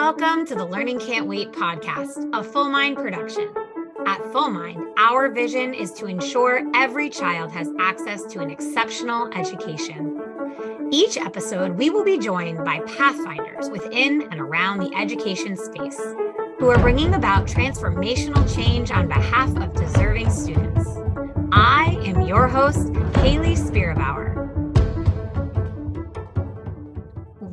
Welcome to the Learning Can't Wait podcast, a Fullmind production. At Fullmind, our vision is to ensure every child has access to an exceptional education. Each episode, we will be joined by pathfinders within and around the education space who are bringing about transformational change on behalf of deserving students. I am your host, Hayley Spira-Bauer.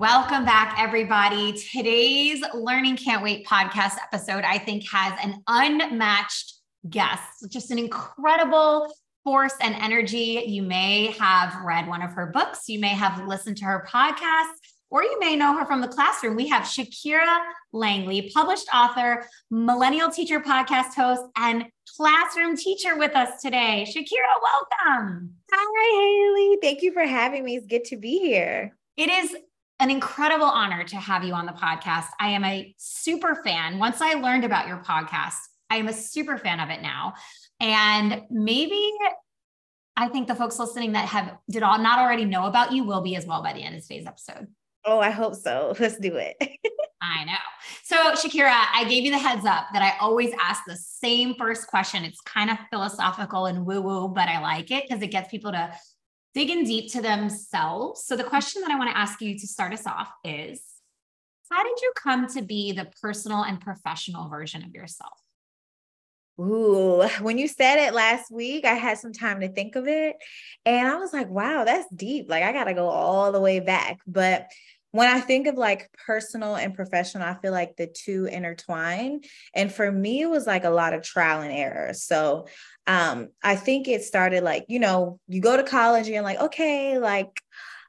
Welcome back, everybody. Today's Learning Can't Wait podcast episode, I think, has an unmatched guest, just an incredible force and energy. You may have read one of her books, you may have listened to her podcast, or you may know her from the classroom. We have Shaquira Langley, published author, millennial teacher podcast host, and classroom teacher with us today. Shaquira, welcome. Hi, Hayley. Thank you for having me. It's good to be here. It is an incredible honor to have you on the podcast. I am a super fan. Once I learned about your podcast, I am a super fan of it now. And maybe I think the folks listening that have did all not already know about you will be as well by the end of today's episode. Oh, I hope so. Let's do it. I know. So, Shaquira, I gave you the heads up that I always ask the same first question. It's kind of philosophical and woo woo, but I like it because it gets people to digging deep to themselves. So, the question that I want to ask you to start us off is How did you come to be the personal and professional version of yourself? Ooh, when you said it last week, I had some time to think of it. And I was like, wow, that's deep. Like, I got to go all the way back. But when I think of like personal and professional, I feel like the two intertwine. And for me, it was like a lot of trial and error. So um, I think it started like, you know, you go to college and you're like, okay, like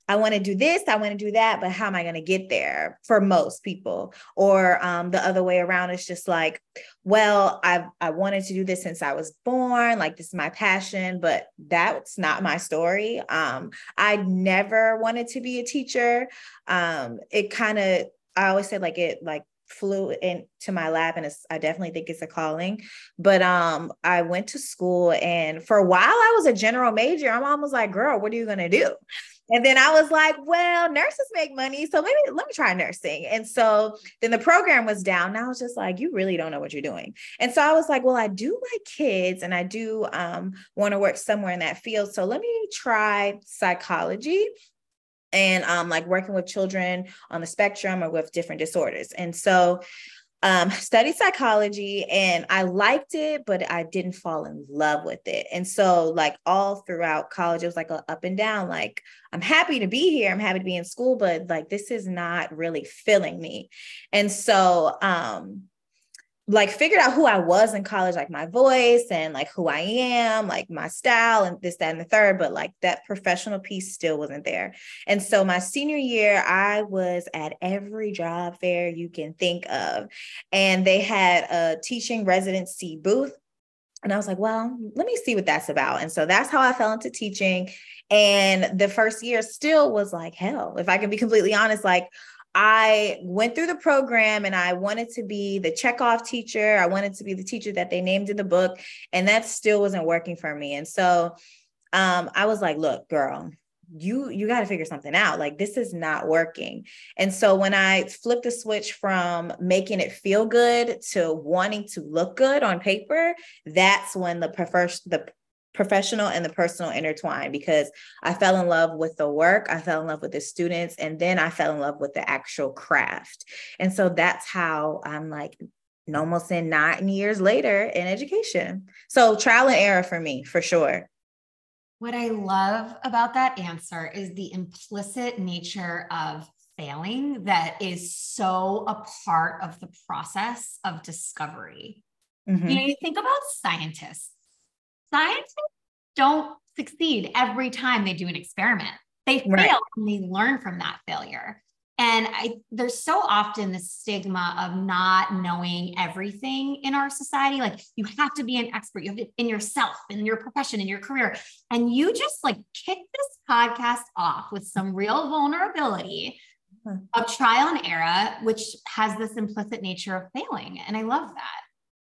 I want to do this, I want to do that, but how am I going to get there for most people? Or um, the other way around is just like, well, I've I wanted to do this since I was born, like this is my passion, but that's not my story. Um, I never wanted to be a teacher. Um, it kind of I always said like it like flew into my lap and I definitely think it's a calling. But um I went to school and for a while I was a general major. Mom was like, girl, what are you gonna do? And then I was like, well, nurses make money. So maybe let me try nursing. And so then the program was down. And I was just like, you really don't know what you're doing. And so I was like, well, I do like kids and I do um, want to work somewhere in that field. So let me try psychology and um, like working with children on the spectrum or with different disorders. And so um, studied psychology and I liked it, but I didn't fall in love with it. And so, like, all throughout college, it was like a up and down. Like, I'm happy to be here, I'm happy to be in school, but like, this is not really filling me. And so, um, like figured out who I was in college, like my voice and like who I am, like my style and this, that, and the third, but like that professional piece still wasn't there. And so my senior year, I was at every job fair you can think of. And they had a teaching residency booth. And I was like, well, let me see what that's about. And so that's how I fell into teaching. And the first year still was like hell, if I can be completely honest, like I went through the program and I wanted to be the checkoff teacher. I wanted to be the teacher that they named in the book, and that still wasn't working for me. And so um, I was like, look, girl, you you got to figure something out like this is not working and so when i flipped the switch from making it feel good to wanting to look good on paper that's when the first the professional and the personal intertwined because I fell in love with the work, I fell in love with the students, and then I fell in love with the actual craft. And so that's how I'm like almost in nine years later in education. So trial and error for me, for sure. What I love about that answer is the implicit nature of failing that is so a part of the process of discovery. Mm-hmm. You know, you think about scientists scientists don't succeed every time they do an experiment. They fail right. and they learn from that failure. And I, there's so often the stigma of not knowing everything in our society. Like you have to be an expert. You have to in yourself, in your profession, in your career. And you just like kick this podcast off with some real vulnerability mm-hmm. of trial and error, which has this implicit nature of failing. And I love that.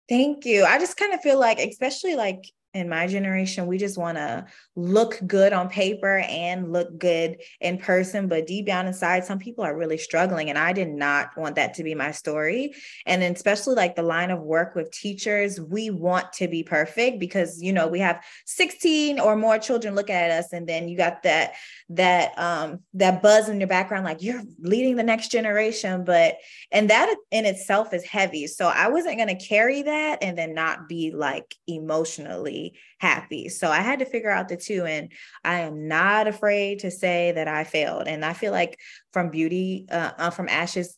Thank you. I just kind of feel like, especially like in my generation we just want to look good on paper and look good in person but deep down inside some people are really struggling and i did not want that to be my story. And especially like the line of work with teachers we want to be perfect because you know we have 16 or more children looking at us and then you got that that um that buzz in your background like you're leading the next generation but and that in itself is heavy. So i wasn't going to carry that and then not be like emotionally happy. So i had to figure out the two and i am not afraid to say that i failed. And i feel like from beauty uh, uh from ashes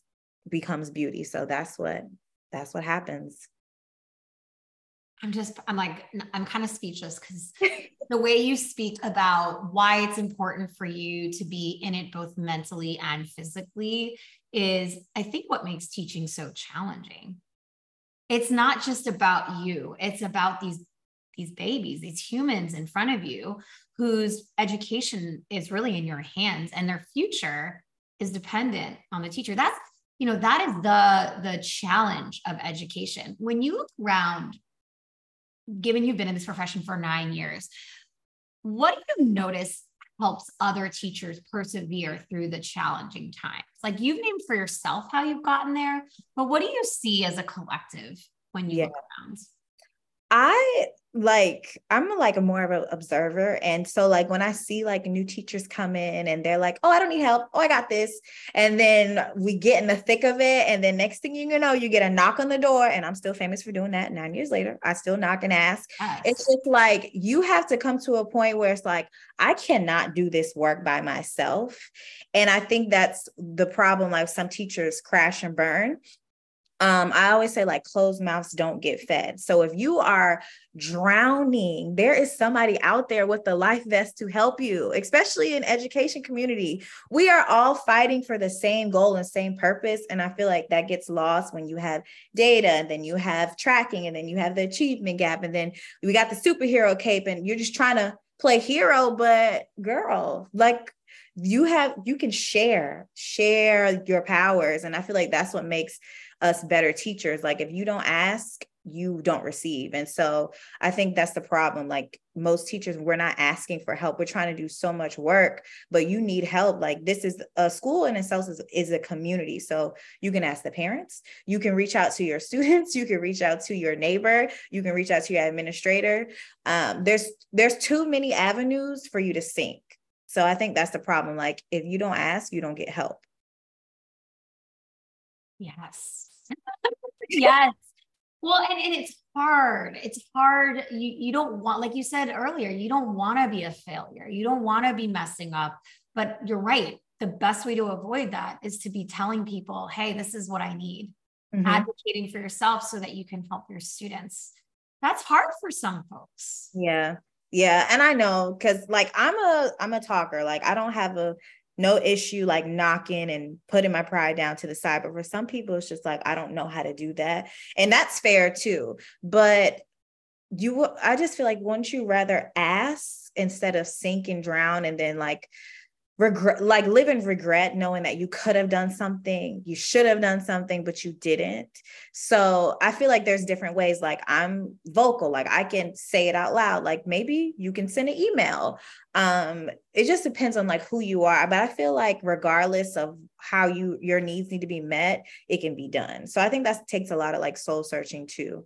becomes beauty. So that's what that's what happens. I'm just, I'm like, I'm kind of speechless because the way you speak about why it's important for you to be in it both mentally and physically is, I think, what makes teaching so challenging. It's not just about you, it's about these these babies, these humans in front of you whose education is really in your hands and their future is dependent on the teacher. That's, you know, that is the the challenge of education. When you look around given you've been in this profession for nine years, what do you notice helps other teachers persevere through the challenging times? Like you've named for yourself how you've gotten there, but what do you see as a collective when you yeah. look around? I like I'm like a more of an observer. And so like when I see like new teachers come in and they're like, oh, I don't need help. Oh, I got this. And then we get in the thick of it. And then next thing you know, you get a knock on the door. And I'm still famous for doing that nine years later. I still knock and ask. Yes. It's just like you have to come to a point where it's like, I cannot do this work by myself. And I think that's the problem. Like some teachers crash and burn um, I always say like closed mouths don't get fed. So if you are drowning, there is somebody out there with the life vest to help you, especially in education community. We are all fighting for the same goal and same purpose. And I feel like that gets lost when you have data and then you have tracking and then you have the achievement gap and then we got the superhero cape and you're just trying to play hero, but girl, like you have you can share share your powers and i feel like that's what makes us better teachers. Like if you don't ask, you don't receive. And so I think that's the problem. Like most teachers, we're not asking for help. We're trying to do so much work, but you need help. Like this is a school in itself is, is a community. So you can ask the parents, you can reach out to your students, you can reach out to your neighbor, you can reach out to your administrator. Um, there's there's too many avenues for you to sink. So I think that's the problem. Like if you don't ask, you don't get help. Yes. Yes. Well, and, and it's hard. It's hard. You you don't want, like you said earlier, you don't want to be a failure. You don't want to be messing up. But you're right. The best way to avoid that is to be telling people, hey, this is what I need. Mm-hmm. Advocating for yourself so that you can help your students. That's hard for some folks. Yeah. Yeah. And I know because like I'm a I'm a talker. Like I don't have a no issue like knocking and putting my pride down to the side. But for some people, it's just like, I don't know how to do that. And that's fair too. But you, I just feel like once you rather ask instead of sink and drown and then like regret like live in regret knowing that you could have done something you should have done something but you didn't. So i feel like there's different ways like i'm vocal like i can say it out loud like maybe you can send an email. Um it just depends on like who you are but i feel like regardless of how you your needs need to be met it can be done. So i think that takes a lot of like soul searching too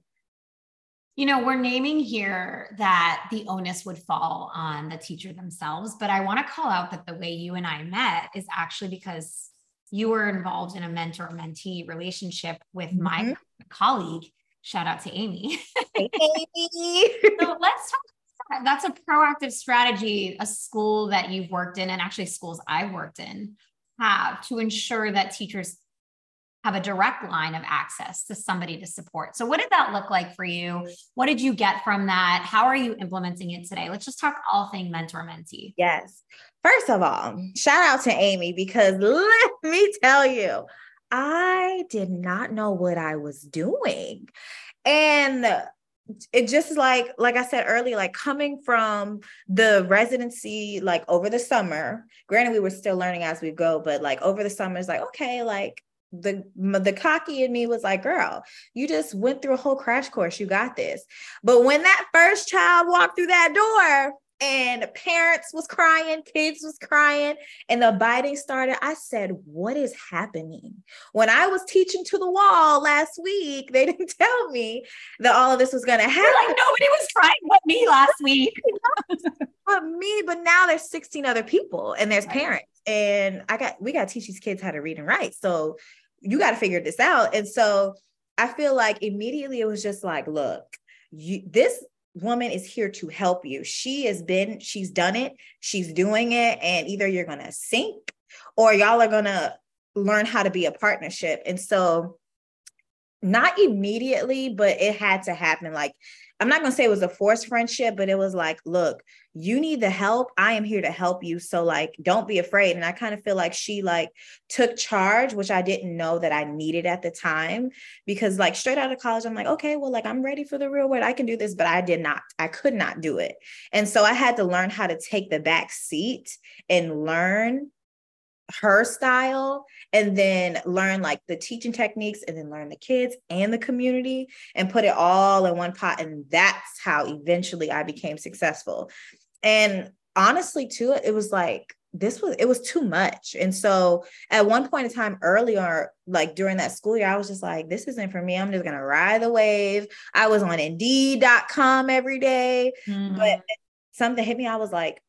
you know, we're naming here that the onus would fall on the teacher themselves, but I want to call out that the way you and I met is actually because you were involved in a mentor mentee relationship with mm-hmm. my colleague. Shout out to Amy. Hey, Amy. so let's talk. That's a proactive strategy, a school that you've worked in, and actually schools I've worked in have to ensure that teachers have a direct line of access to somebody to support. So, what did that look like for you? What did you get from that? How are you implementing it today? Let's just talk all thing mentor mentee. Yes. First of all, shout out to Amy because let me tell you, I did not know what I was doing. And it just like like i said earlier like coming from the residency like over the summer granted we were still learning as we go but like over the summer is like okay like the the cocky in me was like, girl, you just went through a whole crash course. You got this. But when that first child walked through that door, and parents was crying, kids was crying, and the biting started. I said, "What is happening?" When I was teaching to the wall last week, they didn't tell me that all of this was going to happen. You're like nobody was crying but me last week, but me. But now there's 16 other people, and there's parents, and I got we got to teach these kids how to read and write. So you got to figure this out. And so I feel like immediately it was just like, look, you, this woman is here to help you. She has been, she's done it, she's doing it, and either you're going to sink or y'all are going to learn how to be a partnership. And so, not immediately, but it had to happen. Like, I'm not going to say it was a forced friendship, but it was like, look, you need the help. I am here to help you. So like, don't be afraid. And I kind of feel like she like took charge, which I didn't know that I needed at the time because like straight out of college, I'm like, okay, well, like I'm ready for the real world. I can do this, but I did not, I could not do it. And so I had to learn how to take the back seat and learn her style and then learn like the teaching techniques and then learn the kids and the community and put it all in one pot and that's how eventually I became successful. And honestly too it was like this was it was too much. And so at one point in time earlier, like during that school year, I was just like, this isn't for me. I'm just gonna ride the wave. I was on indeed.com every day. Mm-hmm. But something hit me. I was like,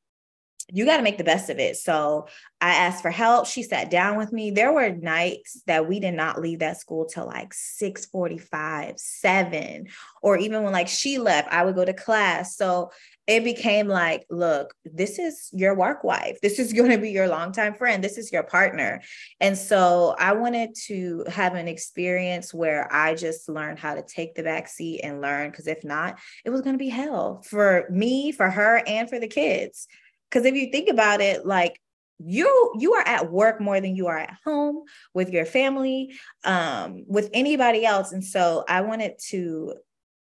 you got to make the best of it. So I asked for help. She sat down with me. There were nights that we did not leave that school till like 6 45, 7, or even when like she left, I would go to class. So it became like, look, this is your work wife. This is going to be your longtime friend. This is your partner. And so I wanted to have an experience where I just learned how to take the back seat and learn. Because if not, it was going to be hell for me, for her, and for the kids. Because if you think about it, like you you are at work more than you are at home with your family, um, with anybody else. And so I wanted to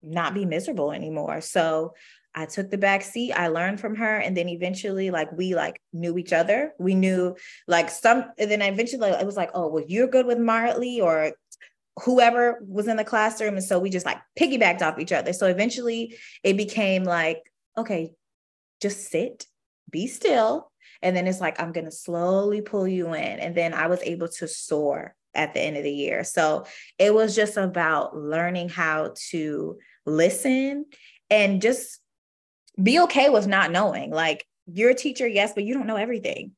not be miserable anymore. So I took the back seat. I learned from her, and then eventually, like we like knew each other. We knew like some, and then eventually it was like, oh, well, you're good with Martley or whoever was in the classroom, and so we just like piggybacked off each other. So eventually, it became like, okay, just sit be still. And then it's like, I'm going to slowly pull you in. And then I was able to soar at the end of the year. So it was just about learning how to listen and just be okay with not knowing. Like you're a teacher, yes, but you don't know everything.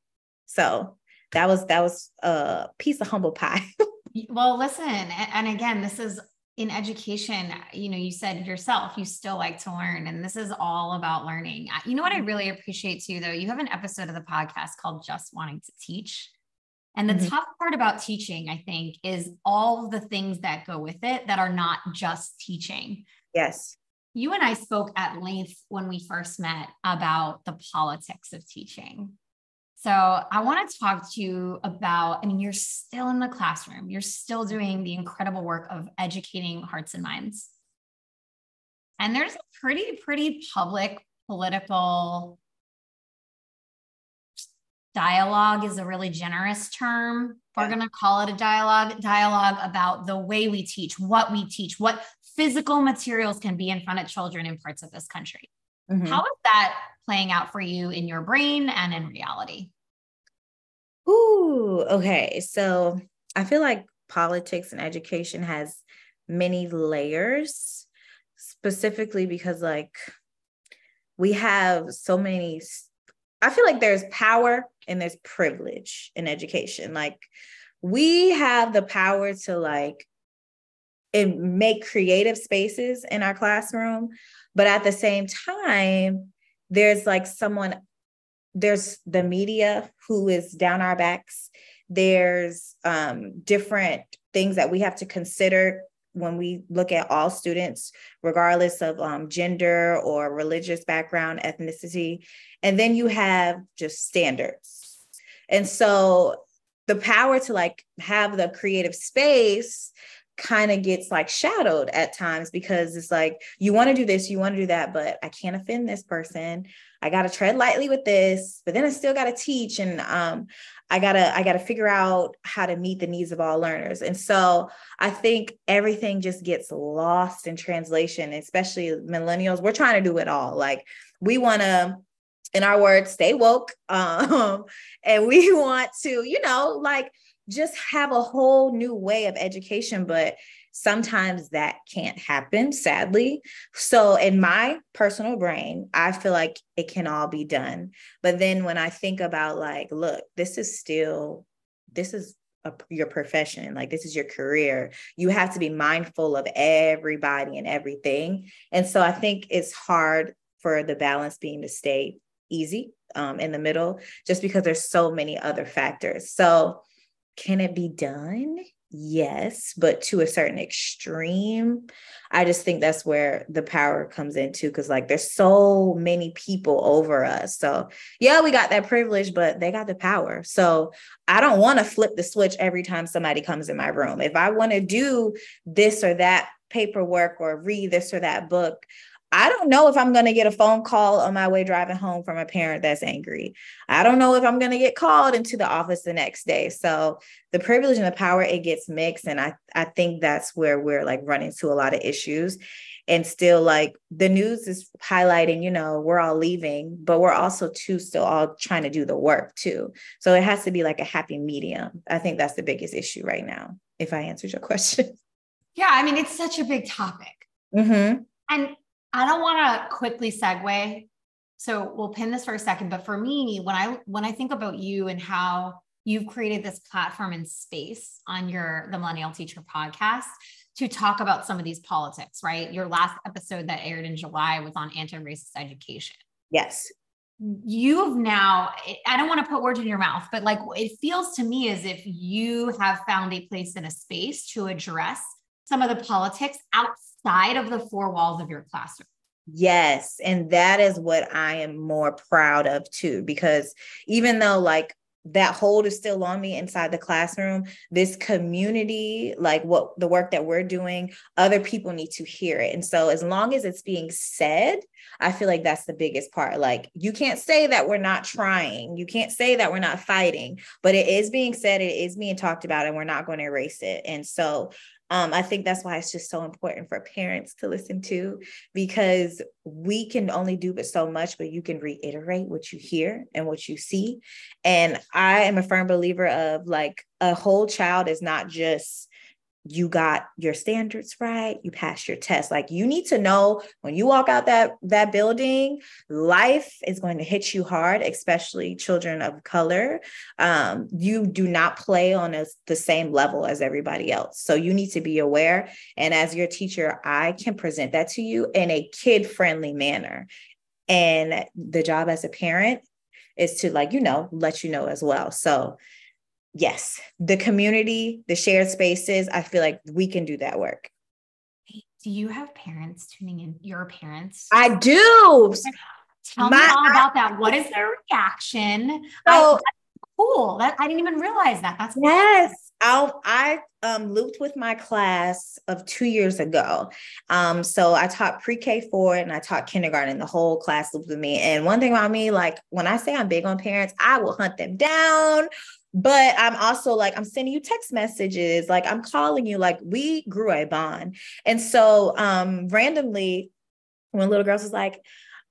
So that was that was a piece of humble pie. well, listen, and again, this is in education, you know, you said yourself, you still like to learn, and this is all about learning. You know what I mm-hmm. really appreciate too, though? You have an episode of the podcast called Just Wanting to Teach. And the mm-hmm. tough part about teaching, I think, is all the things that go with it that are not just teaching. Yes. You and I spoke at length when we first met about the politics of teaching. So I want to talk to you about, I mean, you're still in the classroom, you're still doing the incredible work of educating hearts and minds. And there's a pretty, pretty public political dialogue is a really generous term. We're going to call it a dialogue, dialogue about the way we teach, what we teach, what physical materials can be in front of children in parts of this country. Mm-hmm. How is that playing out for you in your brain and in reality? Ooh, okay. So I feel like politics and education has many layers, specifically because, like, we have so many. I feel like there's power and there's privilege in education. Like, we have the power to, like, and make creative spaces in our classroom but at the same time there's like someone there's the media who is down our backs. There's um, different things that we have to consider when we look at all students regardless of um, gender or religious background ethnicity. And then you have just standards. And so the power to like have the creative space kind of gets like shadowed at times because it's like you want to do this you want to do that but i can't offend this person I got to tread lightly with this, but then I still got to teach and um, I got to I got to figure out how to meet the needs of all learners. And so I think everything just gets lost in translation, especially millennials. We're trying to do it all. Like we want to in our words, stay woke. Um, and we want to, you know, like just have a whole new way of education. But sometimes that can't happen, sadly. So, in my personal brain, I feel like it can all be done. But then when I think about, like, look, this is still, this is a, your profession, like, this is your career, you have to be mindful of everybody and everything. And so, I think it's hard for the balance being to stay easy um, in the middle, just because there's so many other factors. So, can it be done? Yes, but to a certain extreme. I just think that's where the power comes into because, like, there's so many people over us. So, yeah, we got that privilege, but they got the power. So, I don't want to flip the switch every time somebody comes in my room. If I want to do this or that paperwork or read this or that book, I don't know if I'm going to get a phone call on my way driving home from a parent that's angry. I don't know if I'm going to get called into the office the next day. So the privilege and the power, it gets mixed. And I, I think that's where we're like running to a lot of issues. And still, like the news is highlighting, you know, we're all leaving, but we're also too still all trying to do the work too. So it has to be like a happy medium. I think that's the biggest issue right now, if I answered your question. Yeah. I mean, it's such a big topic. Mm-hmm. And I don't want to quickly segue. So we'll pin this for a second. But for me, when I when I think about you and how you've created this platform and space on your the Millennial Teacher podcast to talk about some of these politics, right? Your last episode that aired in July was on anti-racist education. Yes. You've now, I don't want to put words in your mouth, but like it feels to me as if you have found a place in a space to address some of the politics outside of the four walls of your classroom. Yes. And that is what I am more proud of too, because even though like that hold is still on me inside the classroom, this community, like what the work that we're doing, other people need to hear it. And so as long as it's being said, I feel like that's the biggest part. Like you can't say that we're not trying. You can't say that we're not fighting, but it is being said, it is being talked about, and we're not going to erase it. And so um, I think that's why it's just so important for parents to listen to because we can only do but so much, but you can reiterate what you hear and what you see. And I am a firm believer of like a whole child is not just you got your standards right you passed your test. Like you need to know when you walk out that that building life is going to hit you hard especially children of color. Um, you do not play on a, the same level as everybody else. So you need to be aware. And as your teacher i can present that to you in a kid friendly manner. And the job as a parent is to like you know let you know as well. So yes, the community, the shared spaces, I feel like we can do that work. Do you have parents tuning in? Your parents? I do. Tell My, me all about that. What is their reaction? So, I, cool. That I didn't even realize that. That's yes. I I um, looped with my class of two years ago. Um, so I taught pre-K four and I taught kindergarten. The whole class looped with me. And one thing about me, like when I say I'm big on parents, I will hunt them down but I'm also like, I'm sending you text messages, like I'm calling you, like we grew a bond. And so um randomly, when little girls was like,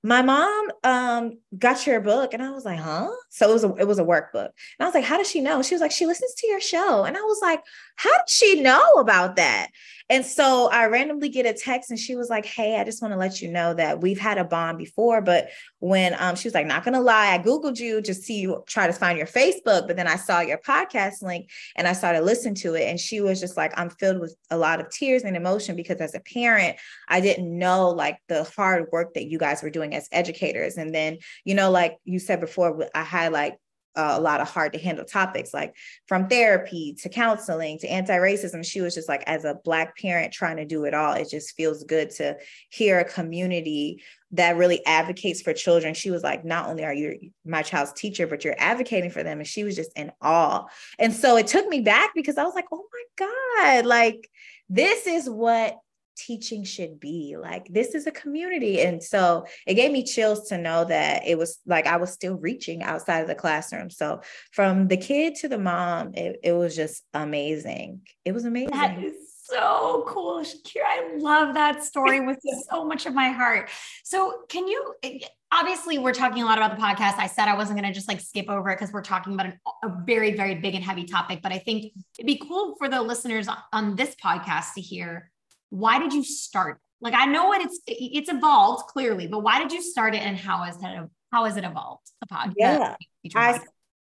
my mom um got your book. And i was like huh? So it was a, it was a workbook. And i was like how does she know? She was like she listens to your show. And i was like how did she know about that and so I randomly get a text and she was like, Hey, I just want to let you know that we've had a bond before. But when um, she was like, Not gonna lie, I Googled you to see you try to find your Facebook, but then I saw your podcast link and I started listening to it. And she was just like, I'm filled with a lot of tears and emotion because as a parent, I didn't know like the hard work that you guys were doing as educators. And then, you know, like you said before, I had like uh, a lot of hard to handle topics like from therapy to counseling to anti-racism she was just like as a black parent trying to do it all it just feels good to hear a community that really advocates for children. She was like not only are you my child's teacher but you're advocating for them and she was just in awe. And so it took me back because i was like oh my god like this is what teaching should be. Like, this is a community. And so it gave me chills to know that it was like I was still reaching outside of the classroom. So from the kid to the mom, it, it was just amazing. It was amazing. That is so cool. Shaquira, I love that story with so much of my heart. So, can you eh, obviously we're talking a lot about the podcast. I said I wasn't going to just like skip over it because we're talking about an, a very, very big and heavy topic, but I think it'd be cool for the listeners on this podcast to hear why did you start? Like I know what it's it's evolved clearly, but why did you start it and how has it how has it evolved? The podcast. Yeah. I,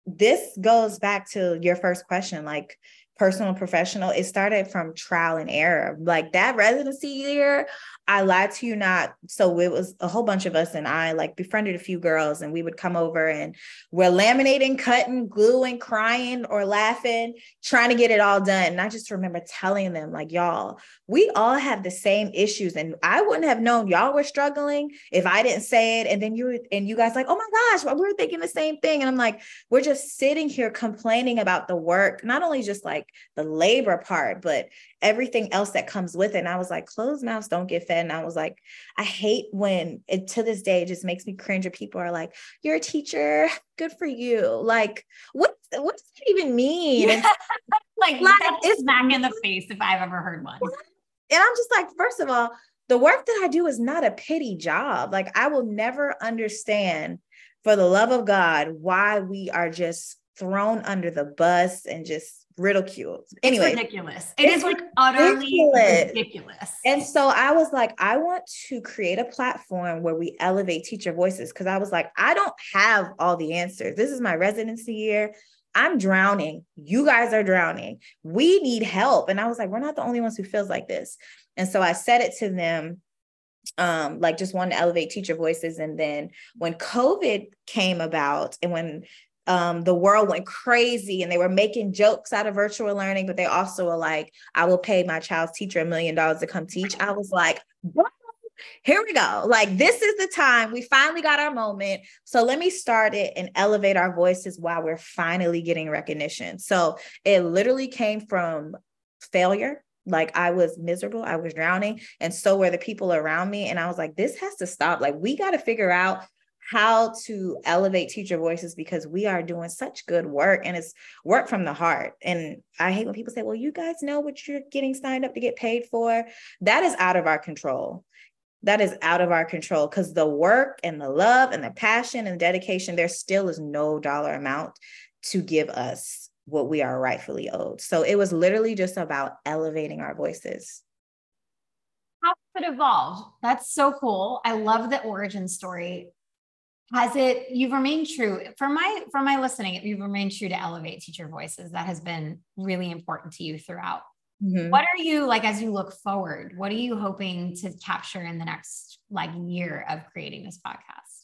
this goes back to your first question like personal professional it started from trial and error like that residency year I lied to you not. So it was a whole bunch of us, and I like befriended a few girls, and we would come over and we're laminating, cutting, gluing, crying, or laughing, trying to get it all done. And I just remember telling them, like, y'all, we all have the same issues, and I wouldn't have known y'all were struggling if I didn't say it. And then you and you guys like, oh my gosh, we we're thinking the same thing. And I'm like, we're just sitting here complaining about the work, not only just like the labor part, but everything else that comes with it. And I was like, closed mouths don't get fed. And I was like, I hate when it to this day it just makes me cringe when people are like, You're a teacher, good for you. Like, what what does that even mean? Yeah. like, like it's smack in the face if I've ever heard one. And I'm just like, first of all, the work that I do is not a pity job. Like, I will never understand for the love of God why we are just thrown under the bus and just ridiculed. Anyway, ridiculous. It is like utterly ridiculous. ridiculous. And so I was like, I want to create a platform where we elevate teacher voices because I was like, I don't have all the answers. This is my residency year. I'm drowning. You guys are drowning. We need help. And I was like, we're not the only ones who feels like this. And so I said it to them um like just wanted to elevate teacher voices and then when covid came about and when um, the world went crazy and they were making jokes out of virtual learning, but they also were like, I will pay my child's teacher a million dollars to come teach. I was like, here we go. Like, this is the time. We finally got our moment. So let me start it and elevate our voices while we're finally getting recognition. So it literally came from failure. Like I was miserable, I was drowning, and so were the people around me. And I was like, this has to stop. Like, we got to figure out how to elevate teacher voices because we are doing such good work and it's work from the heart. And I hate when people say, well, you guys know what you're getting signed up to get paid for. That is out of our control. That is out of our control because the work and the love and the passion and dedication, there still is no dollar amount to give us what we are rightfully owed. So it was literally just about elevating our voices how it evolved? That's so cool. I love the origin story has it you've remained true for my for my listening you've remained true to elevate teacher voices. That has been really important to you throughout. Mm-hmm. what are you like as you look forward what are you hoping to capture in the next like year of creating this podcast?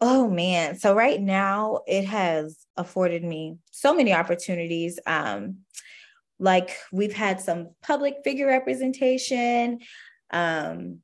Oh man. So right now it has afforded me so many opportunities. Um like we've had some public figure representation. Um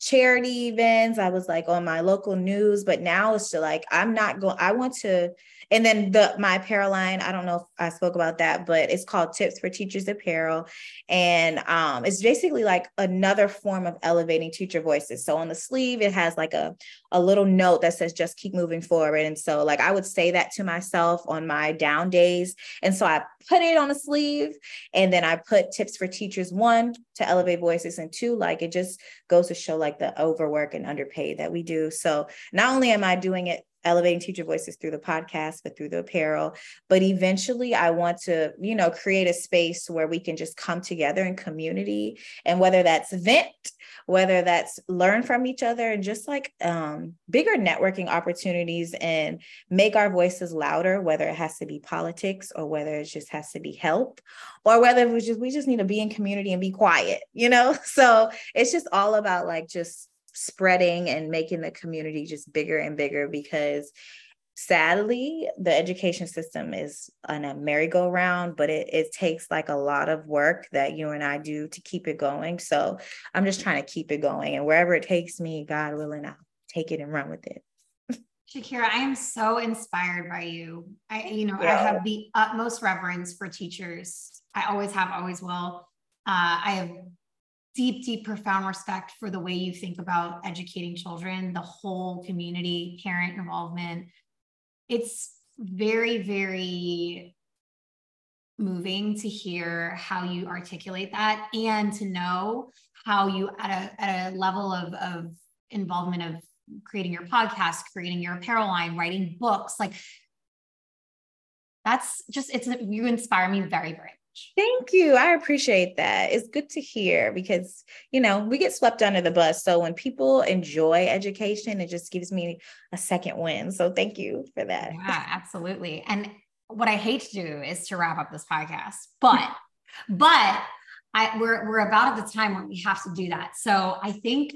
charity events. I was like on my local news, but now it's to like, I'm not going, I want to and then the my apparel line, I don't know if I spoke about that, but it's called Tips for Teachers Apparel. And um, it's basically like another form of elevating teacher voices. So on the sleeve, it has like a, a little note that says just keep moving forward. And so like I would say that to myself on my down days. And so I put it on the sleeve and then I put tips for teachers one to elevate voices and two, like it just goes to show like the overwork and underpaid that we do. So not only am I doing it elevating teacher voices through the podcast, but through the apparel. But eventually, I want to, you know, create a space where we can just come together in community. And whether that's vent, whether that's learn from each other, and just like um, bigger networking opportunities and make our voices louder, whether it has to be politics or whether it just has to be help or whether we just we just need to be in community and be quiet, you know? So it's just all about like just spreading and making the community just bigger and bigger because sadly the education system is on a merry-go-round but it, it takes like a lot of work that you and i do to keep it going so i'm just trying to keep it going and wherever it takes me god willing i'll take it and run with it Shaquira, I am so inspired by you. I, you know, yeah. I have the utmost reverence for teachers. I always have, always will. Uh, I have deep, deep, profound respect for the way you think about educating children, the whole community, parent involvement. It's very, very moving to hear how you articulate that and to know how you at a, at a level of, of involvement of creating your podcast creating your apparel line writing books like that's just it's you inspire me very very much thank you i appreciate that it's good to hear because you know we get swept under the bus so when people enjoy education it just gives me a second win so thank you for that yeah absolutely and what I hate to do is to wrap up this podcast, but but I we're we're about at the time when we have to do that. So I think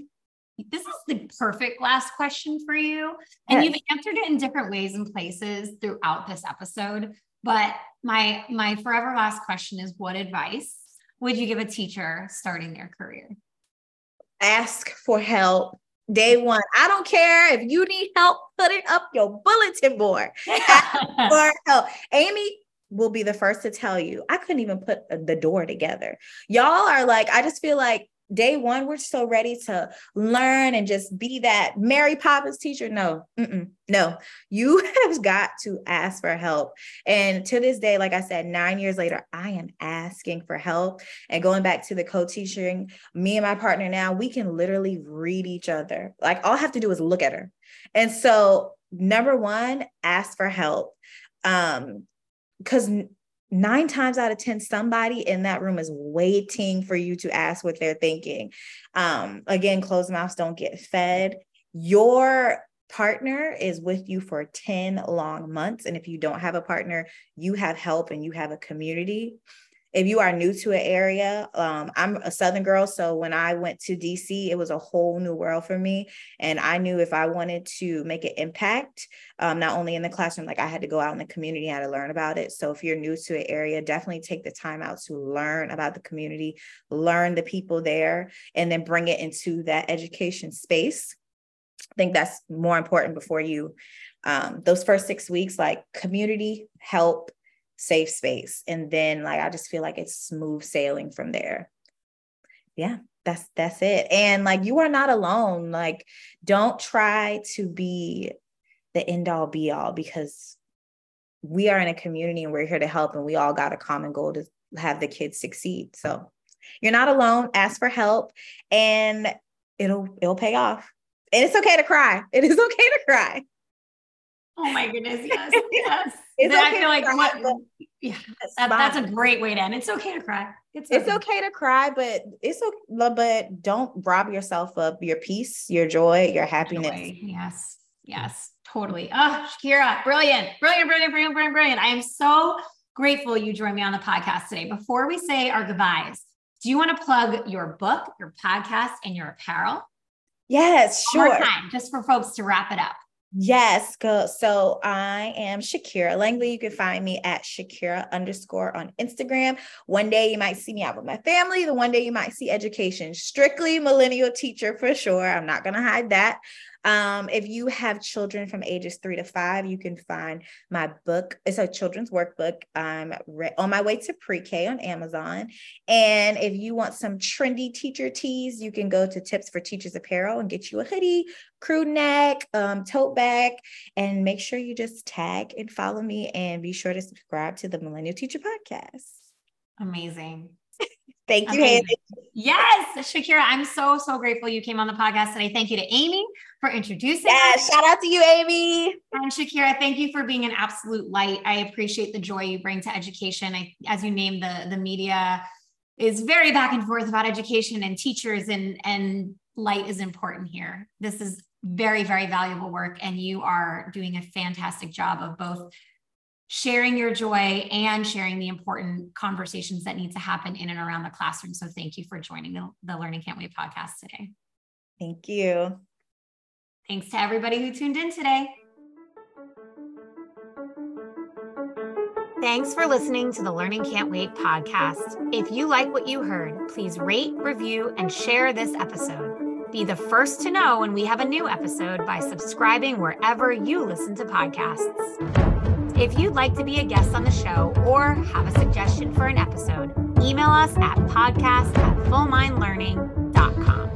this is the perfect last question for you. And yes. you've answered it in different ways and places throughout this episode. But my my forever last question is what advice would you give a teacher starting their career? Ask for help day one. I don't care if you need help putting up your bulletin board. for help. Amy will be the first to tell you, I couldn't even put the door together. Y'all are like, I just feel like day one, we're so ready to learn and just be that Mary Poppins teacher. No, no, you have got to ask for help. And to this day, like I said, nine years later, I am asking for help. And going back to the co teaching, me and my partner now, we can literally read each other. Like all I have to do is look at her. And so, number one, ask for help. Um, because nine times out of 10, somebody in that room is waiting for you to ask what they're thinking. Um, again, closed mouths don't get fed. Your partner is with you for 10 long months. And if you don't have a partner, you have help and you have a community if you are new to an area, um, I'm a Southern girl. So when I went to DC, it was a whole new world for me. And I knew if I wanted to make an impact, um, not only in the classroom, like I had to go out in the community, I had to learn about it. So if you're new to an area, definitely take the time out to learn about the community, learn the people there, and then bring it into that education space. I think that's more important before you, um, those first six weeks, like community, help, safe space. And then like I just feel like it's smooth sailing from there. Yeah, that's that's it. And like you are not alone. Like don't try to be the end all be all because we are in a community and we're here to help and we all got a common goal to have the kids succeed. So you're not alone. Ask for help and it'll it'll pay off. And it's okay to cry. It is okay to cry. Oh my goodness, yes, yes. it's okay I feel like cry, what, yeah, that, that's a great way to end. It's okay to cry. It's okay. it's okay to cry, but it's okay, but don't rob yourself of your peace, your joy, your happiness. Joy. Yes, yes, totally. Oh, Shaquira, brilliant, brilliant, brilliant, brilliant, brilliant, brilliant. I am so grateful you joined me on the podcast today. Before we say our goodbyes, do you want to plug your book, your podcast, and your apparel? Yes, sure. Time, just for folks to wrap it up. Yes, go. So I am Shaquira Langley. You can find me at Shaquira underscore on Instagram. One day you might see me out with my family. The one day you might see education. Strictly millennial teacher for sure. I'm not going to hide that. Um, if you have children from ages three to five, you can find my book. It's a children's workbook. I'm re- on my way to pre K on Amazon. And if you want some trendy teacher tees, you can go to Tips for Teachers Apparel and get you a hoodie, crew neck, um, tote bag, and make sure you just tag and follow me and be sure to subscribe to the Millennial Teacher Podcast. Amazing. Thank you, Hayley. Yes, Shaquira, I'm so, so grateful you came on the podcast today. Thank you to Amy for introducing Yeah, shout out to you, Amy. And Shaquira, thank you for being an absolute light. I appreciate the joy you bring to education. I, as you named the, the media is very back and forth about education and teachers and, and light is important here. This is very, very valuable work. And you are doing a fantastic job of both sharing your joy and sharing the important conversations that need to happen in and around the classroom. So thank you for joining the, the Learning Can't Wait podcast today. Thank you. Thanks to everybody who tuned in today. Thanks for listening to the Learning Can't Wait podcast. If you like what you heard, please rate, review, and share this episode. Be the first to know when we have a new episode by subscribing wherever you listen to podcasts. If you'd like to be a guest on the show or have a suggestion for an episode, email us at podcast at fullmindlearning.com.